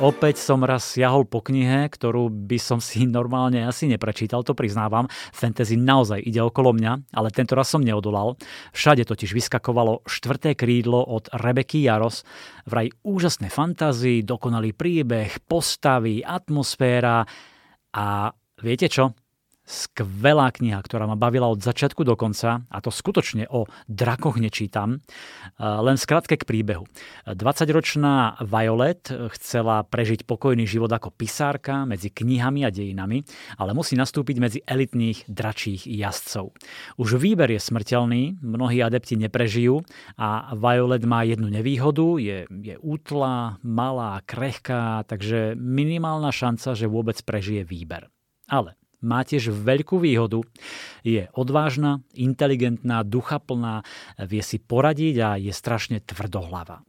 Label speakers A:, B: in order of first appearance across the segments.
A: Opäť som raz siahol po knihe, ktorú by som si normálne asi neprečítal, to priznávam. Fantasy naozaj ide okolo mňa, ale tento raz som neodolal. Všade totiž vyskakovalo štvrté krídlo od Rebeky Jaros. Vraj úžasné fantázy, dokonalý príbeh, postavy, atmosféra a viete čo? Skvelá kniha, ktorá ma bavila od začiatku do konca a to skutočne o drakoch nečítam. Len skratke k príbehu. 20-ročná Violet chcela prežiť pokojný život ako pisárka medzi knihami a dejinami, ale musí nastúpiť medzi elitných dračích jazdcov. Už výber je smrteľný, mnohí adepti neprežijú a Violet má jednu nevýhodu, je, je útla, malá, krehká, takže minimálna šanca, že vôbec prežije výber. Ale má tiež veľkú výhodu. Je odvážna, inteligentná, duchaplná, vie si poradiť a je strašne tvrdohlava.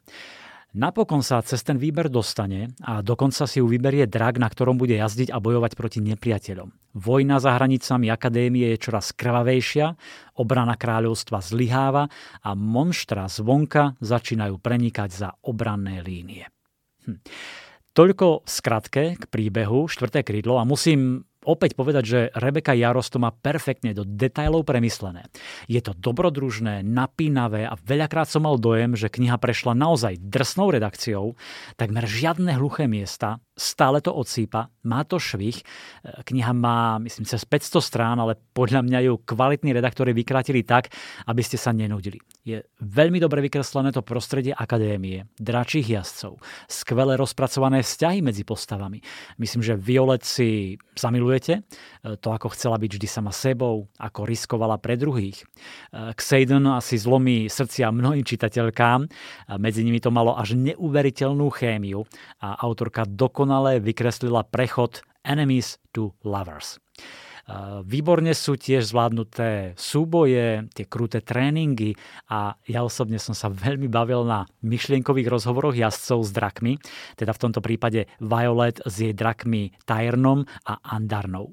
A: Napokon sa cez ten výber dostane a dokonca si ju vyberie drak, na ktorom bude jazdiť a bojovať proti nepriateľom. Vojna za hranicami akadémie je čoraz krvavejšia, obrana kráľovstva zlyháva a monštra zvonka začínajú prenikať za obranné línie. Hm. Toľko v skratke k príbehu štvrté krídlo a musím opäť povedať, že Rebeka Jaros to má perfektne do detajlov premyslené. Je to dobrodružné, napínavé a veľakrát som mal dojem, že kniha prešla naozaj drsnou redakciou, takmer žiadne hluché miesta, stále to odsýpa, má to švih. Kniha má, myslím, cez 500 strán, ale podľa mňa ju kvalitní redaktori vykrátili tak, aby ste sa nenudili. Je veľmi dobre vykreslené to prostredie akadémie, dračích jazdcov, skvelé rozpracované vzťahy medzi postavami. Myslím, že Violet si zamilujete, to ako chcela byť vždy sama sebou, ako riskovala pre druhých. Xaden asi zlomí srdcia mnohým čitateľkám, medzi nimi to malo až neuveriteľnú chémiu a autorka dokonale dokonale vykreslila prechod enemies to lovers. Výborne sú tiež zvládnuté súboje, tie kruté tréningy a ja osobne som sa veľmi bavil na myšlienkových rozhovoroch jazdcov s drakmi, teda v tomto prípade Violet s jej drakmi Tyrnom a Andarnou.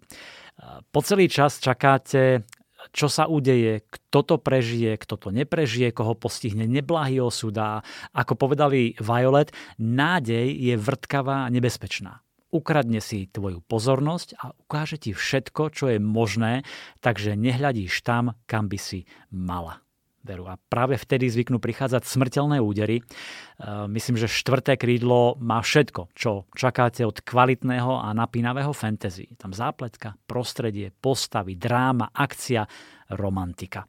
A: Po celý čas čakáte čo sa udeje, kto to prežije, kto to neprežije, koho postihne neblahý osud a ako povedali Violet, nádej je vrtkavá a nebezpečná. Ukradne si tvoju pozornosť a ukáže ti všetko, čo je možné, takže nehľadíš tam, kam by si mala veru. A práve vtedy zvyknú prichádzať smrteľné údery. E, myslím, že štvrté krídlo má všetko, čo čakáte od kvalitného a napínavého fantasy. Tam zápletka, prostredie, postavy, dráma, akcia, romantika.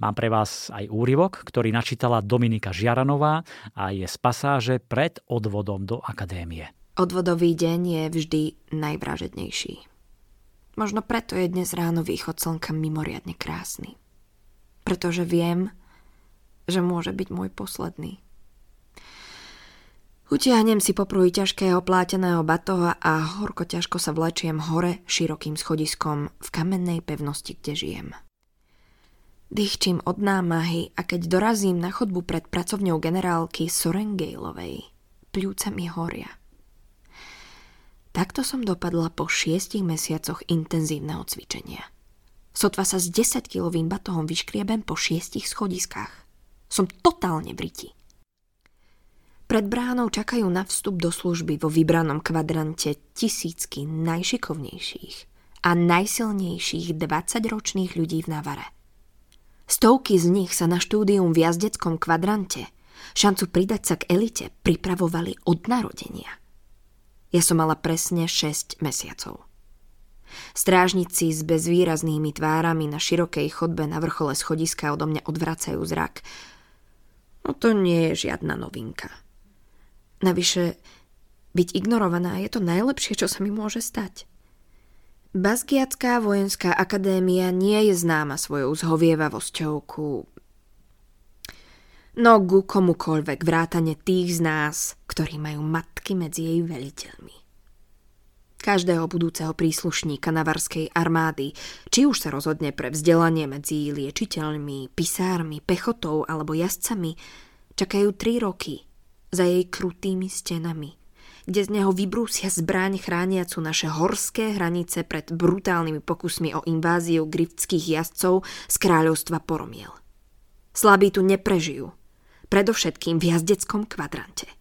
A: Mám pre vás aj úryvok, ktorý načítala Dominika Žiaranová a je z pasáže pred odvodom do akadémie.
B: Odvodový deň je vždy najvražednejší. Možno preto je dnes ráno východ slnka mimoriadne krásny pretože viem, že môže byť môj posledný. Utiahnem si popruj ťažkého pláteného batoha a horko ťažko sa vlečiem hore širokým schodiskom v kamennej pevnosti, kde žijem. Dýchčím od námahy a keď dorazím na chodbu pred pracovňou generálky Sorengailovej, pľúca mi horia. Takto som dopadla po šiestich mesiacoch intenzívneho cvičenia – Sotva sa s 10-kilovým batohom vyškriebem po šiestich schodiskách. Som totálne briti. Pred bránou čakajú na vstup do služby vo vybranom kvadrante tisícky najšikovnejších a najsilnejších 20-ročných ľudí v Navare. Stovky z nich sa na štúdium v jazdeckom kvadrante, šancu pridať sa k elite, pripravovali od narodenia. Ja som mala presne 6 mesiacov. Strážnici s bezvýraznými tvárami na širokej chodbe na vrchole schodiska odo mňa odvracajú zrak. No to nie je žiadna novinka. Navyše, byť ignorovaná je to najlepšie, čo sa mi môže stať. Baskiacká vojenská akadémia nie je známa svojou zhovievavosťou ku... No ku komukoľvek vrátane tých z nás, ktorí majú matky medzi jej veliteľmi každého budúceho príslušníka navarskej armády, či už sa rozhodne pre vzdelanie medzi liečiteľmi, pisármi, pechotou alebo jazdcami, čakajú tri roky za jej krutými stenami, kde z neho vybrúsia zbraň chrániacu naše horské hranice pred brutálnymi pokusmi o inváziu griftských jazdcov z kráľovstva Poromiel. Slabí tu neprežijú, predovšetkým v jazdeckom kvadrante.